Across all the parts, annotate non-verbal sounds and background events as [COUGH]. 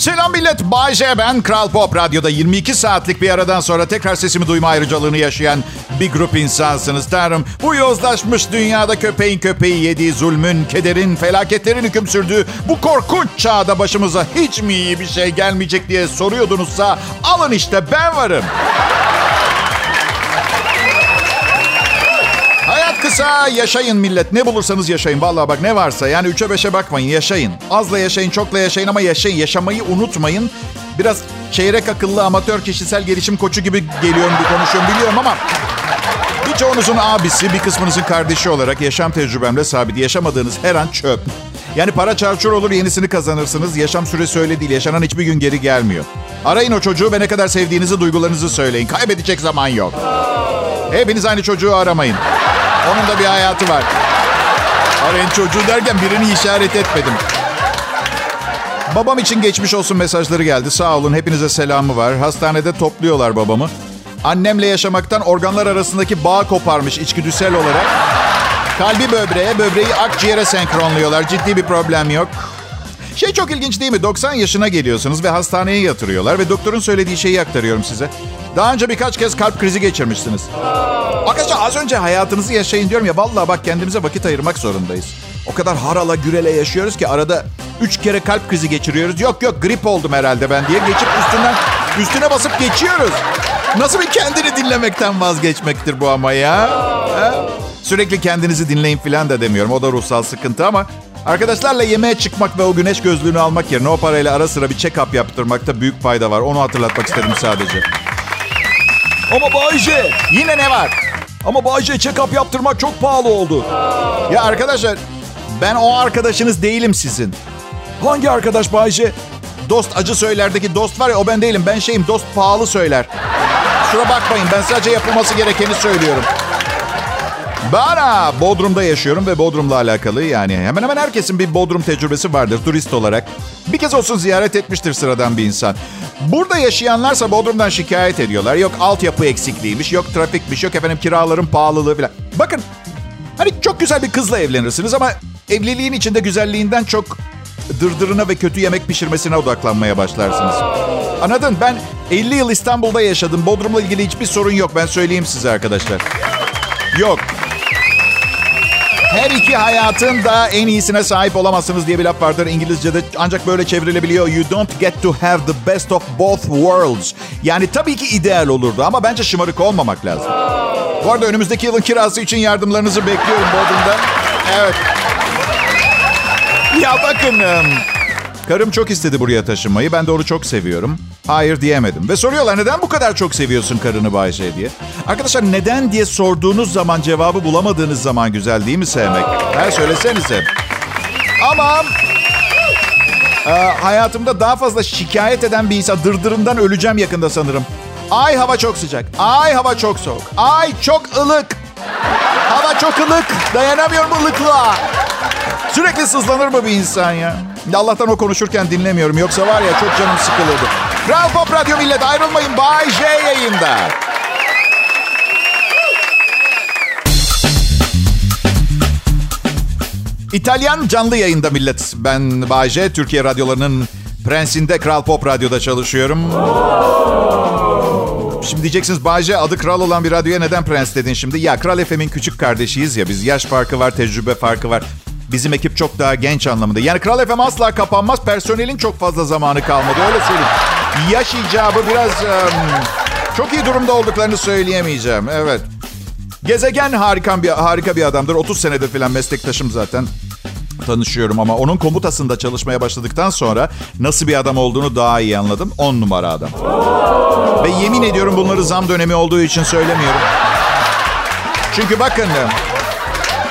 Selam millet. Bay J ben. Kral Pop Radyo'da 22 saatlik bir aradan sonra tekrar sesimi duyma ayrıcalığını yaşayan bir grup insansınız. Tanrım bu yozlaşmış dünyada köpeğin köpeği yediği zulmün, kederin, felaketlerin hüküm sürdüğü bu korkunç çağda başımıza hiç mi iyi bir şey gelmeyecek diye soruyordunuzsa alın işte ben varım. Kısa, yaşayın millet. Ne bulursanız yaşayın. Vallahi bak ne varsa yani üçe beşe bakmayın, yaşayın. Azla yaşayın, çokla yaşayın ama yaşayın. Yaşamayı unutmayın. Biraz çeyrek akıllı amatör kişisel gelişim koçu gibi geliyorum bir konuşuyorum biliyorum ama... Birçoğunuzun abisi, bir kısmınızın kardeşi olarak yaşam tecrübemle sabit. Yaşamadığınız her an çöp. Yani para çarçur olur yenisini kazanırsınız. Yaşam süresi öyle değil. Yaşanan hiçbir gün geri gelmiyor. Arayın o çocuğu ve ne kadar sevdiğinizi, duygularınızı söyleyin. Kaybedecek zaman yok. Hepiniz aynı çocuğu aramayın. Onun da bir hayatı var. Arayın çocuğu derken birini işaret etmedim. Babam için geçmiş olsun mesajları geldi. Sağ olun hepinize selamı var. Hastanede topluyorlar babamı. Annemle yaşamaktan organlar arasındaki bağ koparmış içgüdüsel olarak. Kalbi böbreğe, böbreği akciğere senkronluyorlar. Ciddi bir problem yok. Şey çok ilginç değil mi? 90 yaşına geliyorsunuz ve hastaneye yatırıyorlar ve doktorun söylediği şeyi aktarıyorum size. Daha önce birkaç kez kalp krizi geçirmişsiniz. Arkadaşlar az önce hayatınızı yaşayın diyorum ya. Vallahi bak kendimize vakit ayırmak zorundayız. O kadar harala gürele yaşıyoruz ki arada üç kere kalp krizi geçiriyoruz. Yok yok grip oldum herhalde ben diye geçip üstünden üstüne basıp geçiyoruz. Nasıl bir kendini dinlemekten vazgeçmektir bu ama ya? Ha? Sürekli kendinizi dinleyin falan da demiyorum. O da ruhsal sıkıntı ama arkadaşlarla yemeğe çıkmak ve o güneş gözlüğünü almak yerine o parayla ara sıra bir check-up yaptırmakta büyük fayda var. Onu hatırlatmak istedim sadece. Ama Bayce, Yine ne var? ama Bayce check-up yaptırmak çok pahalı oldu. Ya arkadaşlar ben o arkadaşınız değilim sizin. Hangi arkadaş Bayce? Dost acı söylerdeki dost var ya o ben değilim. Ben şeyim dost pahalı söyler. Şuna bakmayın ben sadece yapılması gerekeni söylüyorum. Bana Bodrum'da yaşıyorum ve Bodrum'la alakalı yani hemen hemen herkesin bir Bodrum tecrübesi vardır turist olarak. Bir kez olsun ziyaret etmiştir sıradan bir insan. Burada yaşayanlarsa Bodrum'dan şikayet ediyorlar. Yok altyapı eksikliğiymiş, yok trafikmiş, yok efendim kiraların pahalılığı falan. Bakın hani çok güzel bir kızla evlenirsiniz ama evliliğin içinde güzelliğinden çok dırdırına ve kötü yemek pişirmesine odaklanmaya başlarsınız. Anladın? Ben 50 yıl İstanbul'da yaşadım. Bodrum'la ilgili hiçbir sorun yok. Ben söyleyeyim size arkadaşlar. Yok. Her iki hayatın da en iyisine sahip olamazsınız diye bir laf vardır İngilizce'de ancak böyle çevrilebiliyor. You don't get to have the best of both worlds. Yani tabii ki ideal olurdu ama bence şımarık olmamak lazım. Bu arada önümüzdeki yılın kirası için yardımlarınızı bekliyorum Bodrum'da. Evet. Ya bakın, karım çok istedi buraya taşınmayı. Ben de onu çok seviyorum. Hayır diyemedim. Ve soruyorlar neden bu kadar çok seviyorsun karını Bayşe diye. Arkadaşlar neden diye sorduğunuz zaman cevabı bulamadığınız zaman güzel değil mi sevmek? Ha söylesenize. Ama e, hayatımda daha fazla şikayet eden bir insan dırdırından öleceğim yakında sanırım. Ay hava çok sıcak. Ay hava çok soğuk. Ay çok ılık. Hava çok ılık. Dayanamıyorum ılıklığa. Sürekli sızlanır mı bir insan ya? Allah'tan o konuşurken dinlemiyorum. Yoksa var ya çok canım sıkılırdı. Kral Pop Radyo millet ayrılmayın. Bay J yayında. İtalyan canlı yayında millet. Ben Bay J. Türkiye radyolarının prensinde Kral Pop Radyo'da çalışıyorum. Şimdi diyeceksiniz Bayce adı kral olan bir radyoya neden prens dedin şimdi? Ya Kral FM'in küçük kardeşiyiz ya biz. Yaş farkı var, tecrübe farkı var. Bizim ekip çok daha genç anlamında. Yani Kral FM asla kapanmaz. Personelin çok fazla zamanı kalmadı. Öyle söyleyeyim. Yaş icabı biraz... çok iyi durumda olduklarını söyleyemeyeceğim. Evet. Gezegen harika bir, harika bir adamdır. 30 senedir falan meslektaşım zaten tanışıyorum ama onun komutasında çalışmaya başladıktan sonra nasıl bir adam olduğunu daha iyi anladım. 10 numara adam. Ve yemin ediyorum bunları zam dönemi olduğu için söylemiyorum. Çünkü bakın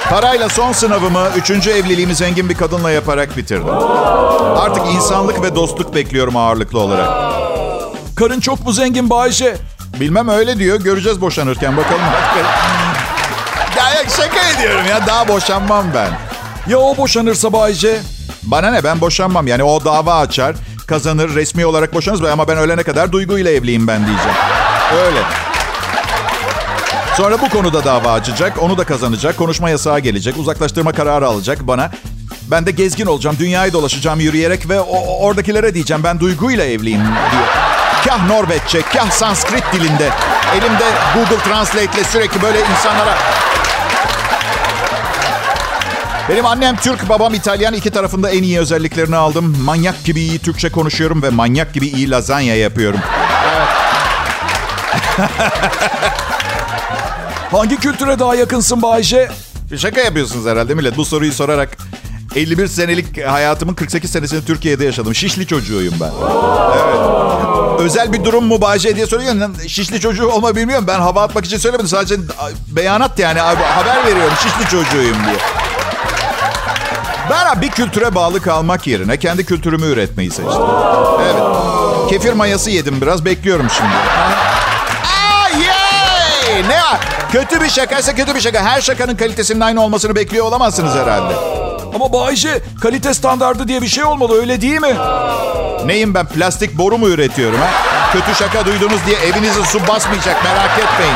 parayla son sınavımı, üçüncü evliliğimi zengin bir kadınla yaparak bitirdim. Artık insanlık ve dostluk bekliyorum ağırlıklı olarak. Karın çok mu zengin Bayce? Bilmem öyle diyor. Göreceğiz boşanırken bakalım. [LAUGHS] ya şaka ediyorum ya. Daha boşanmam ben. Ya o boşanırsa Bayce? Bana ne ben boşanmam. Yani o dava açar, kazanır, resmi olarak boşanırız. Ama ben ölene kadar duyguyla evliyim ben diyeceğim. Öyle. Sonra bu konuda dava açacak, onu da kazanacak, konuşma yasağı gelecek, uzaklaştırma kararı alacak bana. Ben de gezgin olacağım. Dünyayı dolaşacağım yürüyerek ve o, oradakilere diyeceğim ben duyguyla evliyim diyor. Kah Norveççe, kah Sanskrit dilinde. Elimde Google Translate ile sürekli böyle insanlara... Benim annem Türk, babam İtalyan. İki tarafında en iyi özelliklerini aldım. Manyak gibi iyi Türkçe konuşuyorum ve manyak gibi iyi lazanya yapıyorum. [LAUGHS] Hangi kültüre daha yakınsın Bayce? Şaka yapıyorsunuz herhalde millet. Bu soruyu sorarak 51 senelik hayatımın 48 senesini Türkiye'de yaşadım. Şişli çocuğuyum ben. Evet. Özel bir durum mu Bahçe diye soruyorsun. Şişli çocuğu olma bilmiyorum. Ben hava atmak için söylemedim. Sadece beyanat yani. Haber veriyorum şişli çocuğuyum diye. Ben bir kültüre bağlı kalmak yerine kendi kültürümü üretmeyi seçtim. Evet. Kefir mayası yedim biraz. Bekliyorum şimdi. Aa, yay! Ne var? Kötü bir şakaysa kötü bir şaka. Her şakanın kalitesinin aynı olmasını bekliyor olamazsınız herhalde. Ama Bayce kalite standardı diye bir şey olmalı öyle değil mi? Neyim ben plastik boru mu üretiyorum ha? Kötü şaka duydunuz diye evinize su basmayacak merak etmeyin.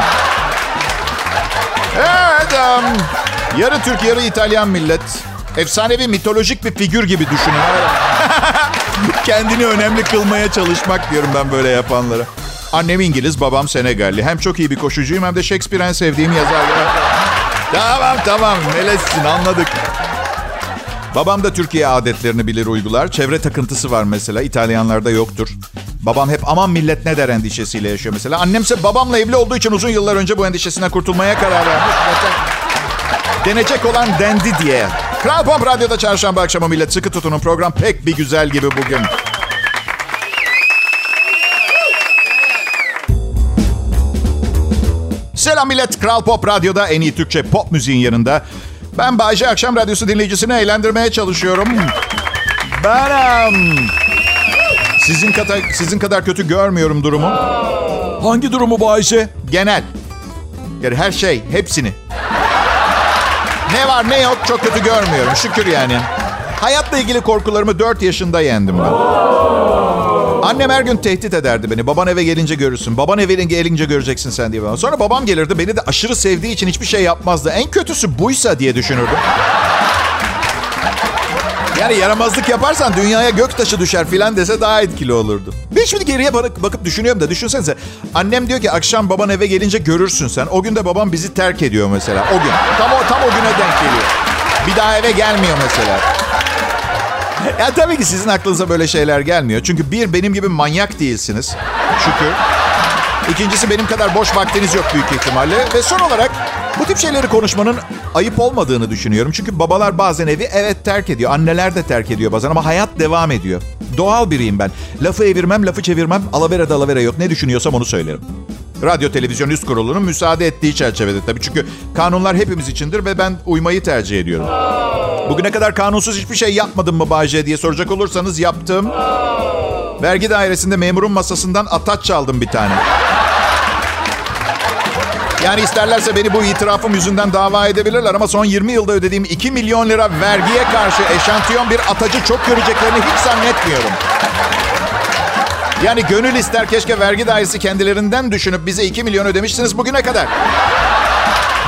Evet. Um, yarı Türk yarı İtalyan millet. Efsanevi mitolojik bir figür gibi düşünün. [LAUGHS] Kendini önemli kılmaya çalışmak diyorum ben böyle yapanlara. Annem İngiliz, babam Senegalli. Hem çok iyi bir koşucuyum hem de Shakespeare'in sevdiğim yazar. tamam tamam melezsin anladık. Babam da Türkiye adetlerini bilir uygular. Çevre takıntısı var mesela. İtalyanlarda yoktur. Babam hep aman millet ne der endişesiyle yaşıyor mesela. Annemse babamla evli olduğu için uzun yıllar önce bu endişesinden kurtulmaya karar vermiş. Denecek olan dendi diye. Kral Pop Radyo'da çarşamba akşamı millet sıkı tutunun. Program pek bir güzel gibi bugün. Selam millet. Kral Pop Radyo'da en iyi Türkçe pop müziğin yanında. Ben Bayce Akşam Radyosu dinleyicisini eğlendirmeye çalışıyorum. Ben sizin kadar sizin kadar kötü görmüyorum durumu. Hangi durumu Bayce? Genel. Yani her şey, hepsini. Ne var ne yok çok kötü görmüyorum. Şükür yani. Hayatla ilgili korkularımı 4 yaşında yendim ben. Annem her gün tehdit ederdi beni. Baban eve gelince görürsün. Baban eve gelince göreceksin sen diye. Sonra babam gelirdi. Beni de aşırı sevdiği için hiçbir şey yapmazdı. En kötüsü buysa diye düşünürdüm. Yani yaramazlık yaparsan dünyaya gök taşı düşer filan dese daha etkili olurdu. Ben şimdi geriye bakıp düşünüyorum da düşünsenize. Annem diyor ki akşam baban eve gelince görürsün sen. O gün de babam bizi terk ediyor mesela. O gün. Tam o, tam o güne denk geliyor. Bir daha eve gelmiyor mesela. [LAUGHS] Ya tabii ki sizin aklınıza böyle şeyler gelmiyor. Çünkü bir, benim gibi manyak değilsiniz. Şükür. İkincisi benim kadar boş vaktiniz yok büyük ihtimalle. Ve son olarak bu tip şeyleri konuşmanın ayıp olmadığını düşünüyorum. Çünkü babalar bazen evi evet terk ediyor. Anneler de terk ediyor bazen ama hayat devam ediyor. Doğal biriyim ben. Lafı evirmem, lafı çevirmem. Alavera da alavera yok. Ne düşünüyorsam onu söylerim. Radyo Televizyon Üst Kurulu'nun müsaade ettiği çerçevede tabii. Çünkü kanunlar hepimiz içindir ve ben uymayı tercih ediyorum. Bugüne kadar kanunsuz hiçbir şey yapmadım mı Bayce diye soracak olursanız yaptım. Vergi dairesinde memurun masasından ataç çaldım bir tane. Yani isterlerse beni bu itirafım yüzünden dava edebilirler ama son 20 yılda ödediğim 2 milyon lira vergiye karşı eşantiyon bir atacı çok göreceklerini hiç zannetmiyorum. Yani gönül ister keşke vergi dairesi kendilerinden düşünüp bize 2 milyon ödemişsiniz bugüne kadar.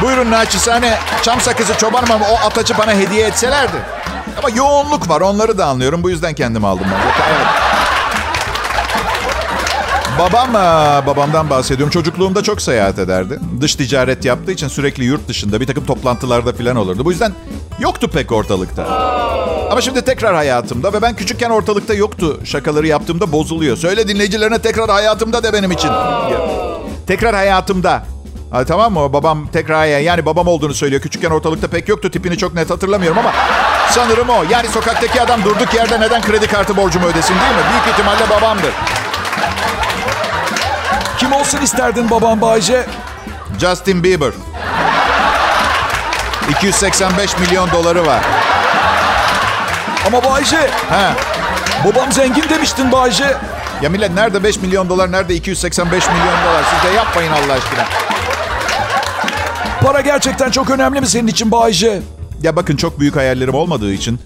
Buyurun naçizane çam sakızı çobanım ama o atacı bana hediye etselerdi. Ama yoğunluk var onları da anlıyorum. Bu yüzden kendim aldım ben. Evet. Babam, babamdan bahsediyorum. Çocukluğumda çok seyahat ederdi. Dış ticaret yaptığı için sürekli yurt dışında bir takım toplantılarda falan olurdu. Bu yüzden yoktu pek ortalıkta. Ama şimdi tekrar hayatımda ve ben küçükken ortalıkta yoktu. Şakaları yaptığımda bozuluyor. Söyle dinleyicilerine tekrar hayatımda de benim için. Tekrar hayatımda. Ha, tamam mı? Babam tekrar yani babam olduğunu söylüyor. Küçükken ortalıkta pek yoktu. Tipini çok net hatırlamıyorum ama sanırım o. Yani sokaktaki adam durduk yerde neden kredi kartı borcumu ödesin değil mi? Büyük ihtimalle babamdır. Kim olsun isterdin babam Bayce? Justin Bieber. 285 milyon doları var. Ama Bayce. He. Babam zengin demiştin Bayce. Ya millet nerede 5 milyon dolar, nerede 285 milyon dolar? Siz de yapmayın Allah aşkına. Para gerçekten çok önemli mi senin için Bayce? Ya bakın çok büyük hayallerim olmadığı için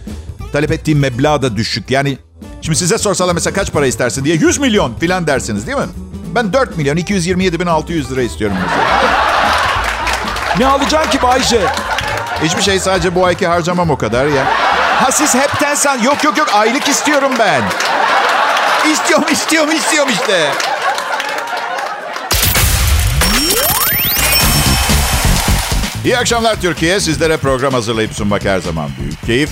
talep ettiğim meblağ da düşük. Yani şimdi size sorsalar mesela kaç para istersin diye 100 milyon filan dersiniz değil mi? Ben 4 milyon 227 bin 600 lira istiyorum mesela. Ne alacaksın ki Bayce? Hiçbir şey sadece bu ayki harcamam o kadar ya. Ha siz hepten san... Yok yok yok aylık istiyorum ben. İstiyorum istiyorum istiyorum işte. İyi akşamlar Türkiye. Sizlere program hazırlayıp sunmak her zaman büyük keyif.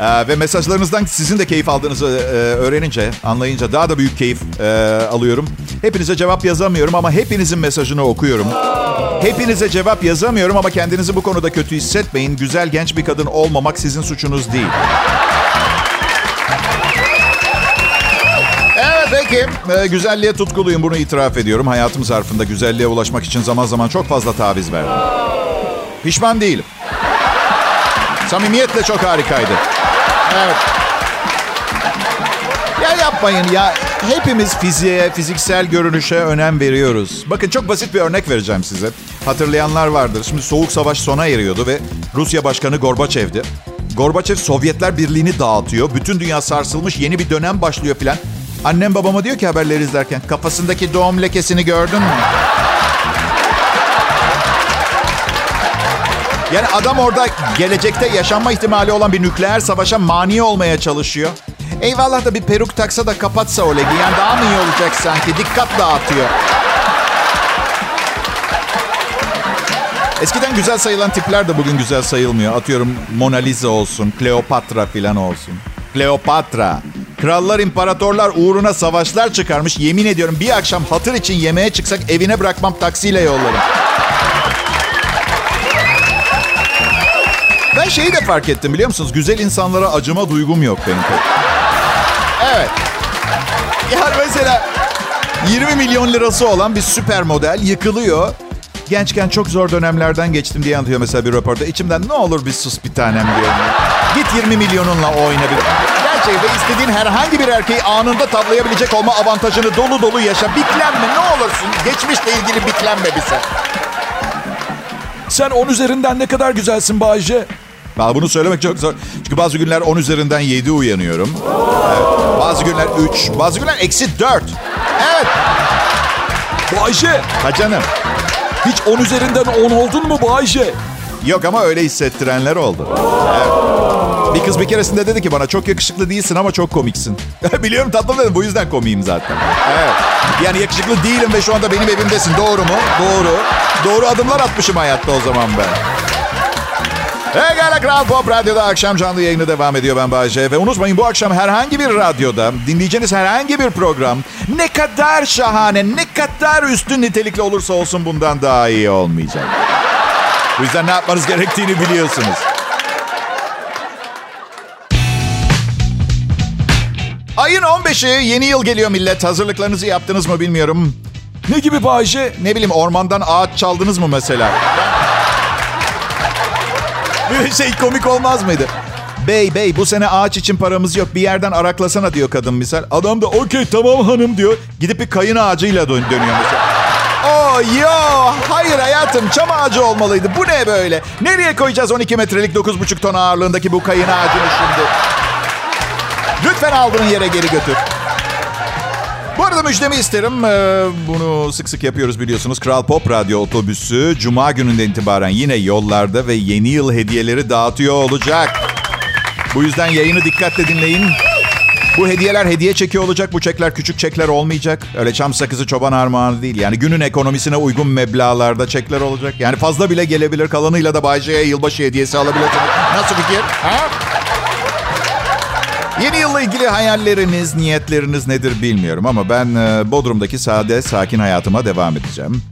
Ee, ve mesajlarınızdan sizin de keyif aldığınızı e, öğrenince, anlayınca daha da büyük keyif e, alıyorum. Hepinize cevap yazamıyorum ama hepinizin mesajını okuyorum. Hepinize cevap yazamıyorum ama kendinizi bu konuda kötü hissetmeyin. Güzel genç bir kadın olmamak sizin suçunuz değil. Evet peki. Ee, güzelliğe tutkuluyum bunu itiraf ediyorum. Hayatım zarfında güzelliğe ulaşmak için zaman zaman çok fazla taviz verdim. Pişman değilim. Samimiyetle çok harikaydı. Evet. Ya yapmayın ya. Hepimiz fiziğe, fiziksel görünüşe önem veriyoruz. Bakın çok basit bir örnek vereceğim size. Hatırlayanlar vardır. Şimdi Soğuk Savaş sona eriyordu ve Rusya Başkanı Gorbaçev'di. Gorbaçev Sovyetler Birliği'ni dağıtıyor. Bütün dünya sarsılmış yeni bir dönem başlıyor filan. Annem babama diyor ki haberleri izlerken kafasındaki doğum lekesini gördün mü? Yani adam orada gelecekte yaşanma ihtimali olan bir nükleer savaşa mani olmaya çalışıyor. Eyvallah da bir peruk taksa da kapatsa o legi. Yani daha mı iyi olacak sanki? Dikkat dağıtıyor. Eskiden güzel sayılan tipler de bugün güzel sayılmıyor. Atıyorum Mona Lisa olsun, Kleopatra falan olsun. Kleopatra. Krallar, imparatorlar uğruna savaşlar çıkarmış. Yemin ediyorum bir akşam hatır için yemeğe çıksak evine bırakmam taksiyle yollarım. Ben şeyi de fark ettim biliyor musunuz? Güzel insanlara acıma duygum yok benim pek. Evet. Yani mesela 20 milyon lirası olan bir süper model yıkılıyor. Gençken çok zor dönemlerden geçtim diye anlatıyor mesela bir röporta. İçimden ne olur bir sus bir tanem diyorum. Git 20 milyonunla oyna bir. Gerçekten istediğin herhangi bir erkeği anında tavlayabilecek olma avantajını dolu dolu yaşa. Biklenme ne olursun. Geçmişle ilgili biklenme bize. Sen 10 üzerinden ne kadar güzelsin Bayce. Valla bunu söylemek çok zor. Çünkü bazı günler 10 üzerinden 7 uyanıyorum. Evet. Bazı günler 3, bazı günler eksi 4. Evet. Bayce Ha canım. hiç 10 üzerinden 10 oldun mu Bayce? Yok ama öyle hissettirenler oldu. Evet. Bir kız bir keresinde dedi ki bana çok yakışıklı değilsin ama çok komiksin. [LAUGHS] Biliyorum tatlım dedim bu yüzden komiyim zaten. Evet. Yani yakışıklı değilim ve şu anda benim evimdesin. Doğru mu? Doğru. Doğru adımlar atmışım hayatta o zaman ben. Pekala Kral Pop Radyo'da akşam canlı yayını devam ediyor ben Bayece. Ve unutmayın bu akşam herhangi bir radyoda dinleyeceğiniz herhangi bir program ne kadar şahane, ne kadar üstün nitelikli olursa olsun bundan daha iyi olmayacak. Bu yüzden ne yapmanız gerektiğini biliyorsunuz. Ayın 15'i yeni yıl geliyor millet. Hazırlıklarınızı yaptınız mı bilmiyorum. Ne gibi Bayce? Ne bileyim ormandan ağaç çaldınız mı mesela? Bir [LAUGHS] şey komik olmaz mıydı? Bey bey bu sene ağaç için paramız yok. Bir yerden araklasana diyor kadın misal. Adam da okey tamam hanım diyor. Gidip bir kayın ağacıyla dön dönüyor mesela. Oh yo hayır hayatım çam ağacı olmalıydı. Bu ne böyle? Nereye koyacağız 12 metrelik 9,5 ton ağırlığındaki bu kayın ağacını şimdi? Lütfen aldığın yere geri götür. Bu arada müjdemi isterim. Ee, bunu sık sık yapıyoruz biliyorsunuz. Kral Pop Radyo otobüsü Cuma gününden itibaren yine yollarda ve yeni yıl hediyeleri dağıtıyor olacak. Bu yüzden yayını dikkatle dinleyin. Bu hediyeler hediye çeki olacak. Bu çekler küçük çekler olmayacak. Öyle çam sakızı çoban armağanı değil. Yani günün ekonomisine uygun meblağlarda çekler olacak. Yani fazla bile gelebilir. Kalanıyla da Bayce'ye yılbaşı hediyesi alabilirsiniz. Nasıl fikir? Ha? Yeni yılla ilgili hayalleriniz, niyetleriniz nedir bilmiyorum ama ben e, Bodrum'daki sade, sakin hayatıma devam edeceğim.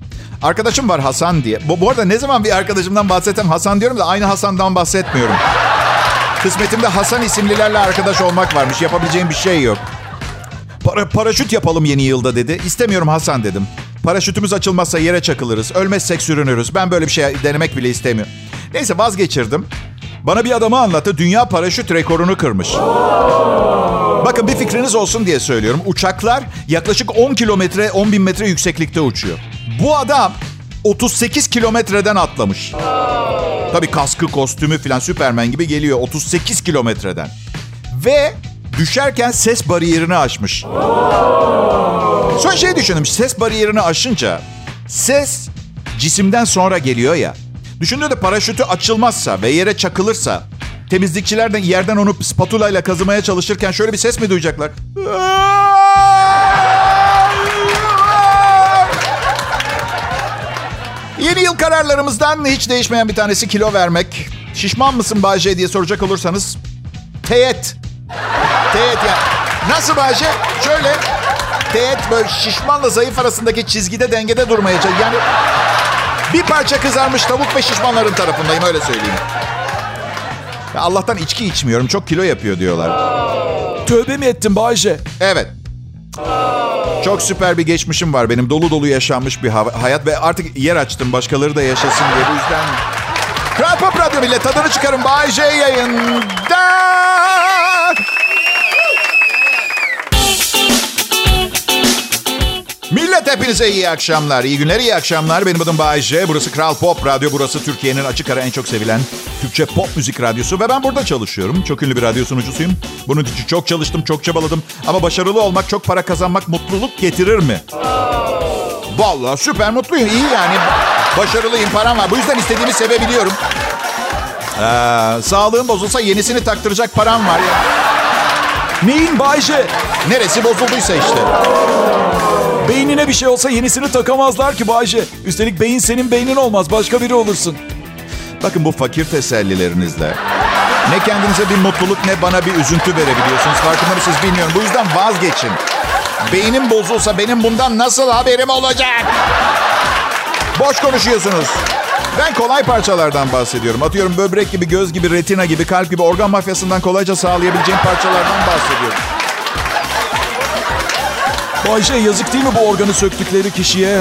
Arkadaşım var Hasan diye. Bu, bu arada ne zaman bir arkadaşımdan bahsetsem Hasan diyorum da aynı Hasan'dan bahsetmiyorum. Kısmetimde Hasan isimlilerle arkadaş olmak varmış. Yapabileceğim bir şey yok. Para, paraşüt yapalım yeni yılda dedi. İstemiyorum Hasan dedim. Paraşütümüz açılmazsa yere çakılırız. Ölmezsek sürünürüz. Ben böyle bir şey denemek bile istemiyorum. Neyse vazgeçirdim. Bana bir adamı anlattı. Dünya paraşüt rekorunu kırmış. Bakın bir fikriniz olsun diye söylüyorum. Uçaklar yaklaşık 10 kilometre, 10 bin metre yükseklikte uçuyor. Bu adam 38 kilometreden atlamış. Tabii kaskı, kostümü falan Süpermen gibi geliyor 38 kilometreden. Ve düşerken ses bariyerini aşmış. Sonra şey düşündüm. Ses bariyerini aşınca ses cisimden sonra geliyor ya. Düşündüğünde paraşütü açılmazsa ve yere çakılırsa temizlikçiler de yerden onu spatula ile kazımaya çalışırken şöyle bir ses mi duyacaklar? Yeni yıl kararlarımızdan hiç değişmeyen bir tanesi kilo vermek. Şişman mısın Bayce diye soracak olursanız teğet. Teğet ya. Nasıl Bayce? Şöyle teğet böyle şişmanla zayıf arasındaki çizgide dengede durmaya çalışıyor. Yani bir parça kızarmış tavuk ve şişmanların tarafındayım öyle söyleyeyim. Ya Allah'tan içki içmiyorum. Çok kilo yapıyor diyorlar. Tövbe mi ettin Bayce? Evet. Çok süper bir geçmişim var benim. Dolu dolu yaşanmış bir ha- hayat ve artık yer açtım başkaları da yaşasın diye. Bu yüzden... Kral Pop Radyo bile tadını çıkarın. Bay J yayında. Millet hepinize iyi akşamlar, iyi günler, iyi akşamlar. Benim adım Bay J. Burası Kral Pop Radyo. Burası Türkiye'nin açık ara en çok sevilen Türkçe pop müzik radyosu. Ve ben burada çalışıyorum. Çok ünlü bir radyo sunucusuyum. Bunun için çok çalıştım, çok çabaladım. Ama başarılı olmak, çok para kazanmak mutluluk getirir mi? Vallahi süper mutluyum. İyi yani. Başarılıyım, param var. Bu yüzden istediğimi sevebiliyorum. Ee, sağlığım bozulsa yenisini taktıracak param var ya. Neyin Bayce? Neresi bozulduysa işte. Beynine bir şey olsa yenisini takamazlar ki Bayce. Üstelik beyin senin beynin olmaz. Başka biri olursun. Bakın bu fakir tesellilerinizle ne kendinize bir mutluluk ne bana bir üzüntü verebiliyorsunuz. Farkında mısınız bilmiyorum. Bu yüzden vazgeçin. Beynim bozulsa benim bundan nasıl haberim olacak? Boş konuşuyorsunuz. Ben kolay parçalardan bahsediyorum. Atıyorum böbrek gibi, göz gibi, retina gibi, kalp gibi organ mafyasından kolayca sağlayabileceğim parçalardan bahsediyorum. Bayce yazık değil mi bu organı söktükleri kişiye?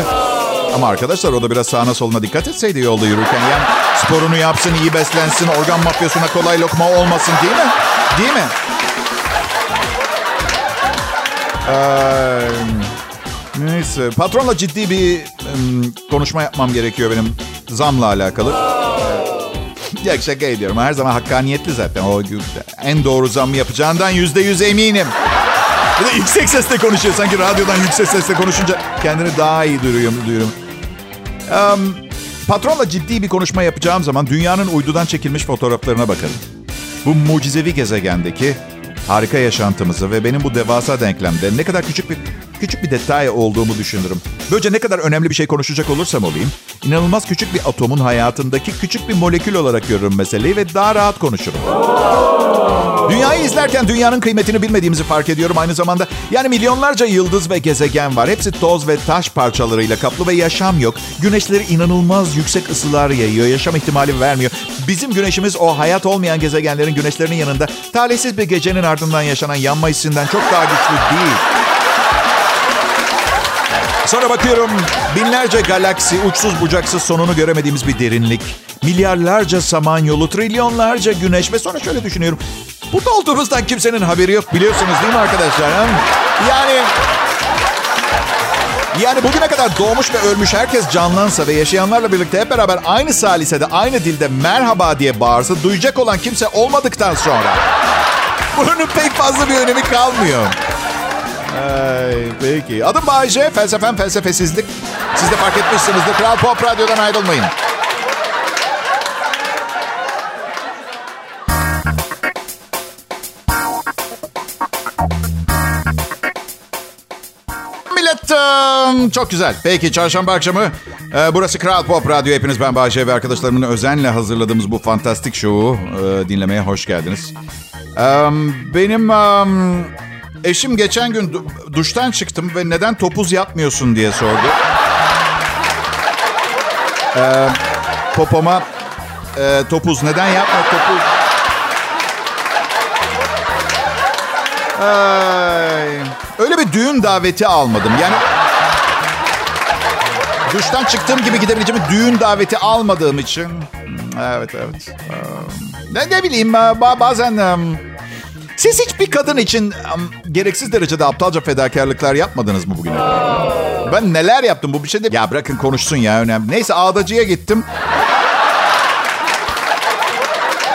Ama arkadaşlar o da biraz sağına soluna dikkat etseydi yolda yürürken. Yani sporunu yapsın, iyi beslensin, organ mafyasına kolay lokma olmasın değil mi? Değil mi? Ee, neyse. Patronla ciddi bir ım, konuşma yapmam gerekiyor benim zamla alakalı. Ee, Ya şaka ediyorum. Her zaman hakkaniyetli zaten. O en doğru zammı yapacağından yüzde yüz eminim. Bir de yüksek sesle konuşuyor. Sanki radyodan yüksek sesle konuşunca kendini daha iyi duyuyorum. duyuyorum. Um, patronla ciddi bir konuşma yapacağım zaman dünyanın uydudan çekilmiş fotoğraflarına bakarım. Bu mucizevi gezegendeki harika yaşantımızı ve benim bu devasa denklemde ne kadar küçük bir küçük bir detay olduğumu düşünürüm. Böylece ne kadar önemli bir şey konuşacak olursam olayım, inanılmaz küçük bir atomun hayatındaki küçük bir molekül olarak görürüm meseleyi ve daha rahat konuşurum. Dünyayı izlerken dünyanın kıymetini bilmediğimizi fark ediyorum aynı zamanda. Yani milyonlarca yıldız ve gezegen var. Hepsi toz ve taş parçalarıyla kaplı ve yaşam yok. Güneşleri inanılmaz yüksek ısılar yayıyor. Yaşam ihtimali vermiyor. Bizim güneşimiz o hayat olmayan gezegenlerin güneşlerinin yanında talihsiz bir gecenin ardından yaşanan yanma hissinden çok daha güçlü değil. Sonra bakıyorum binlerce galaksi, uçsuz bucaksız sonunu göremediğimiz bir derinlik. Milyarlarca samanyolu, trilyonlarca güneş ve sonra şöyle düşünüyorum. Burada olduğumuzdan kimsenin haberi yok biliyorsunuz değil mi arkadaşlar? ha? Yani... Yani bugüne kadar doğmuş ve ölmüş herkes canlansa ve yaşayanlarla birlikte hep beraber aynı salisede, aynı dilde merhaba diye bağırsa duyacak olan kimse olmadıktan sonra bunun pek fazla bir önemi kalmıyor. Ay, peki. Adım Bayece, felsefem felsefesizlik. Siz de fark etmişsinizdir. Kral Pop Radyo'dan ayrılmayın. Millet ım, çok güzel. Peki çarşamba akşamı e, burası Kral Pop Radyo. Hepiniz ben Bayece ve arkadaşlarımın özenle hazırladığımız bu fantastik şovu e, dinlemeye hoş geldiniz. Em, benim em, eşim geçen gün du- duştan çıktım ve neden topuz yapmıyorsun diye sordu. E, popoma e, topuz neden yapma topuz. Ay, öyle bir düğün daveti almadım. Yani duştan çıktığım gibi gidebileceğim düğün daveti almadığım için. Evet evet. Em, Ne, ne bileyim e, ba- bazen siz hiç bir kadın için gereksiz derecede aptalca fedakarlıklar yapmadınız mı bugüne? Ben neler yaptım bu bir şey de... Ya bırakın konuşsun ya önemli. Neyse ağdacıya gittim.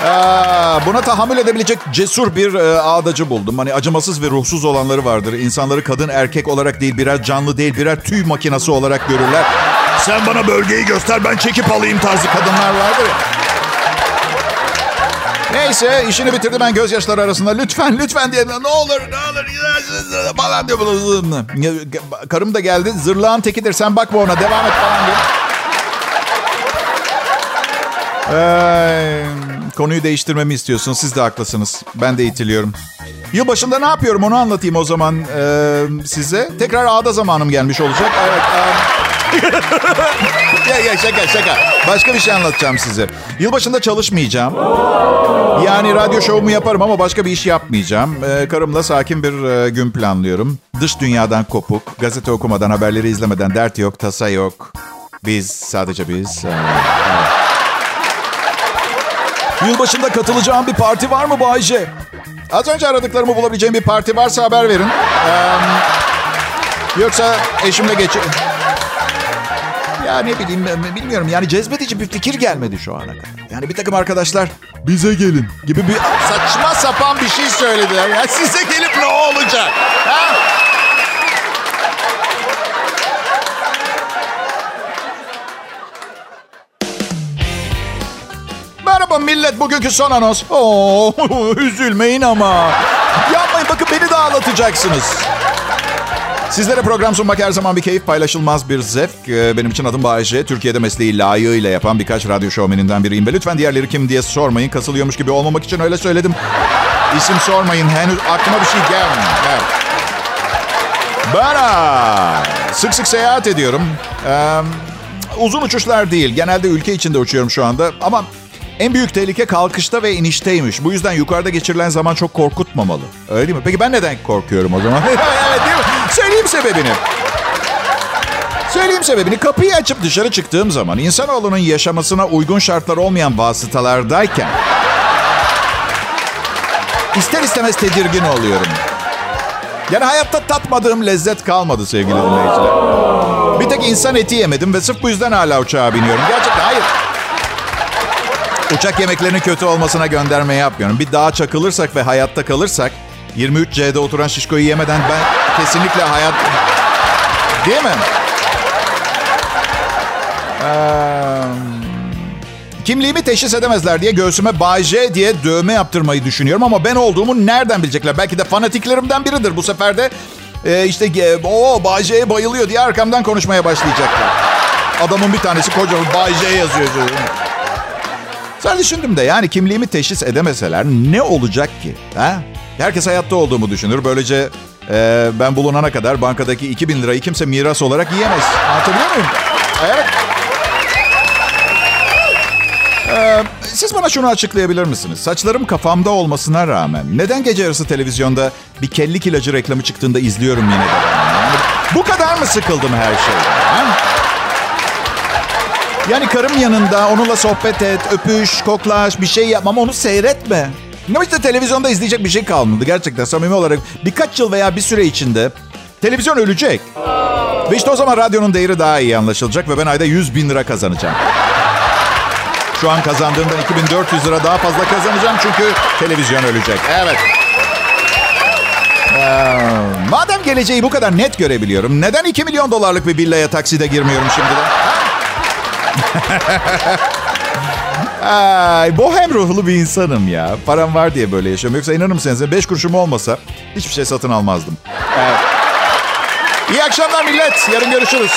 Aa, buna tahammül edebilecek cesur bir e, ağdacı buldum. Hani acımasız ve ruhsuz olanları vardır. İnsanları kadın erkek olarak değil, birer canlı değil, birer tüy makinası olarak görürler. Sen bana bölgeyi göster, ben çekip alayım tarzı kadınlar vardır ya. Neyse işini bitirdi ben gözyaşları arasında. Lütfen lütfen diye ne olur ne olur falan diyor. Karım da geldi. Zırlağın tekidir sen bakma ona devam et falan diyor. Ee, konuyu değiştirmemi istiyorsun. Siz de haklısınız. Ben de itiliyorum. Yılbaşında ne yapıyorum onu anlatayım o zaman e, size. Tekrar ağda zamanım gelmiş olacak. Evet. E, [LAUGHS] ya, ya şaka şaka. Başka bir şey anlatacağım size. Yılbaşında çalışmayacağım. Yani radyo şovumu yaparım ama başka bir iş yapmayacağım. E, karımla sakin bir e, gün planlıyorum. Dış dünyadan kopuk, gazete okumadan, haberleri izlemeden dert yok, tasa yok. Biz, sadece biz. E, evet. Yılbaşında katılacağım bir parti var mı Bayce? Az önce aradıklarımı bulabileceğim bir parti varsa haber verin. Ee, yoksa eşimle geç... Ya ne bileyim bilmiyorum yani cezbedici bir fikir gelmedi şu ana kadar. Yani bir takım arkadaşlar bize gelin gibi bir saçma sapan bir şey söylediler. Ya size gelip ne olacak? Ha? Merhaba millet bugünkü son anons. Oo, [LAUGHS] üzülmeyin ama. Yapmayın bakın beni de ağlatacaksınız. Sizlere program sunmak her zaman bir keyif paylaşılmaz bir zevk. Ee, benim için adım Bayece. Türkiye'de mesleği layığıyla yapan birkaç radyo şovmeninden biriyim. Ve lütfen diğerleri kim diye sormayın. Kasılıyormuş gibi olmamak için öyle söyledim. İsim sormayın. Henüz aklıma bir şey gelmiyor. Evet. Ben sık sık seyahat ediyorum. Ee, uzun uçuşlar değil. Genelde ülke içinde uçuyorum şu anda. Ama en büyük tehlike kalkışta ve inişteymiş. Bu yüzden yukarıda geçirilen zaman çok korkutmamalı. Öyle değil mi? Peki ben neden korkuyorum o zaman? [LAUGHS] evet değil mi? Söyleyeyim sebebini. Söyleyeyim sebebini. Kapıyı açıp dışarı çıktığım zaman insanoğlunun yaşamasına uygun şartlar olmayan vasıtalardayken ister istemez tedirgin oluyorum. Yani hayatta tatmadığım lezzet kalmadı sevgili dinleyiciler. Bir tek insan eti yemedim ve sırf bu yüzden hala uçağa biniyorum. Gerçekten hayır. Uçak yemeklerinin kötü olmasına gönderme yapmıyorum. Bir dağa çakılırsak ve hayatta kalırsak 23C'de oturan şişkoyu yemeden ben kesinlikle hayat... Değil mi? Ee, kimliğimi teşhis edemezler diye göğsüme Bay J diye dövme yaptırmayı düşünüyorum ama ben olduğumu nereden bilecekler? Belki de fanatiklerimden biridir. Bu sefer de e, işte o Bay bayılıyor diye arkamdan konuşmaya başlayacaklar. Adamın bir tanesi kocaman Bay J yazıyor. Sonra düşündüm de yani kimliğimi teşhis edemeseler ne olacak ki? Ha? Herkes hayatta olduğumu düşünür. Böylece e, ben bulunana kadar bankadaki 2000 lirayı kimse miras olarak yiyemez. Anlatabiliyor muyum? Evet. Ee, siz bana şunu açıklayabilir misiniz? Saçlarım kafamda olmasına rağmen neden gece yarısı televizyonda bir kellik ilacı reklamı çıktığında izliyorum yine de? Yani bu kadar mı sıkıldım her şeyden? Ha? Yani karım yanında onunla sohbet et, öpüş, koklaş, bir şey yapmam onu seyretme. Ne işte televizyonda izleyecek bir şey kalmadı gerçekten samimi olarak. Birkaç yıl veya bir süre içinde televizyon ölecek. Ve işte o zaman radyonun değeri daha iyi anlaşılacak ve ben ayda 100 bin lira kazanacağım. Şu an kazandığımdan 2400 lira daha fazla kazanacağım çünkü televizyon ölecek. Evet. Ee, madem geleceği bu kadar net görebiliyorum, neden 2 milyon dolarlık bir villaya takside girmiyorum şimdi de? Ay, bohem ruhlu bir insanım ya. Param var diye böyle yaşıyorum. Yoksa inanır mısınız 5 kuruşum olmasa hiçbir şey satın almazdım. Evet. İyi akşamlar millet. Yarın görüşürüz.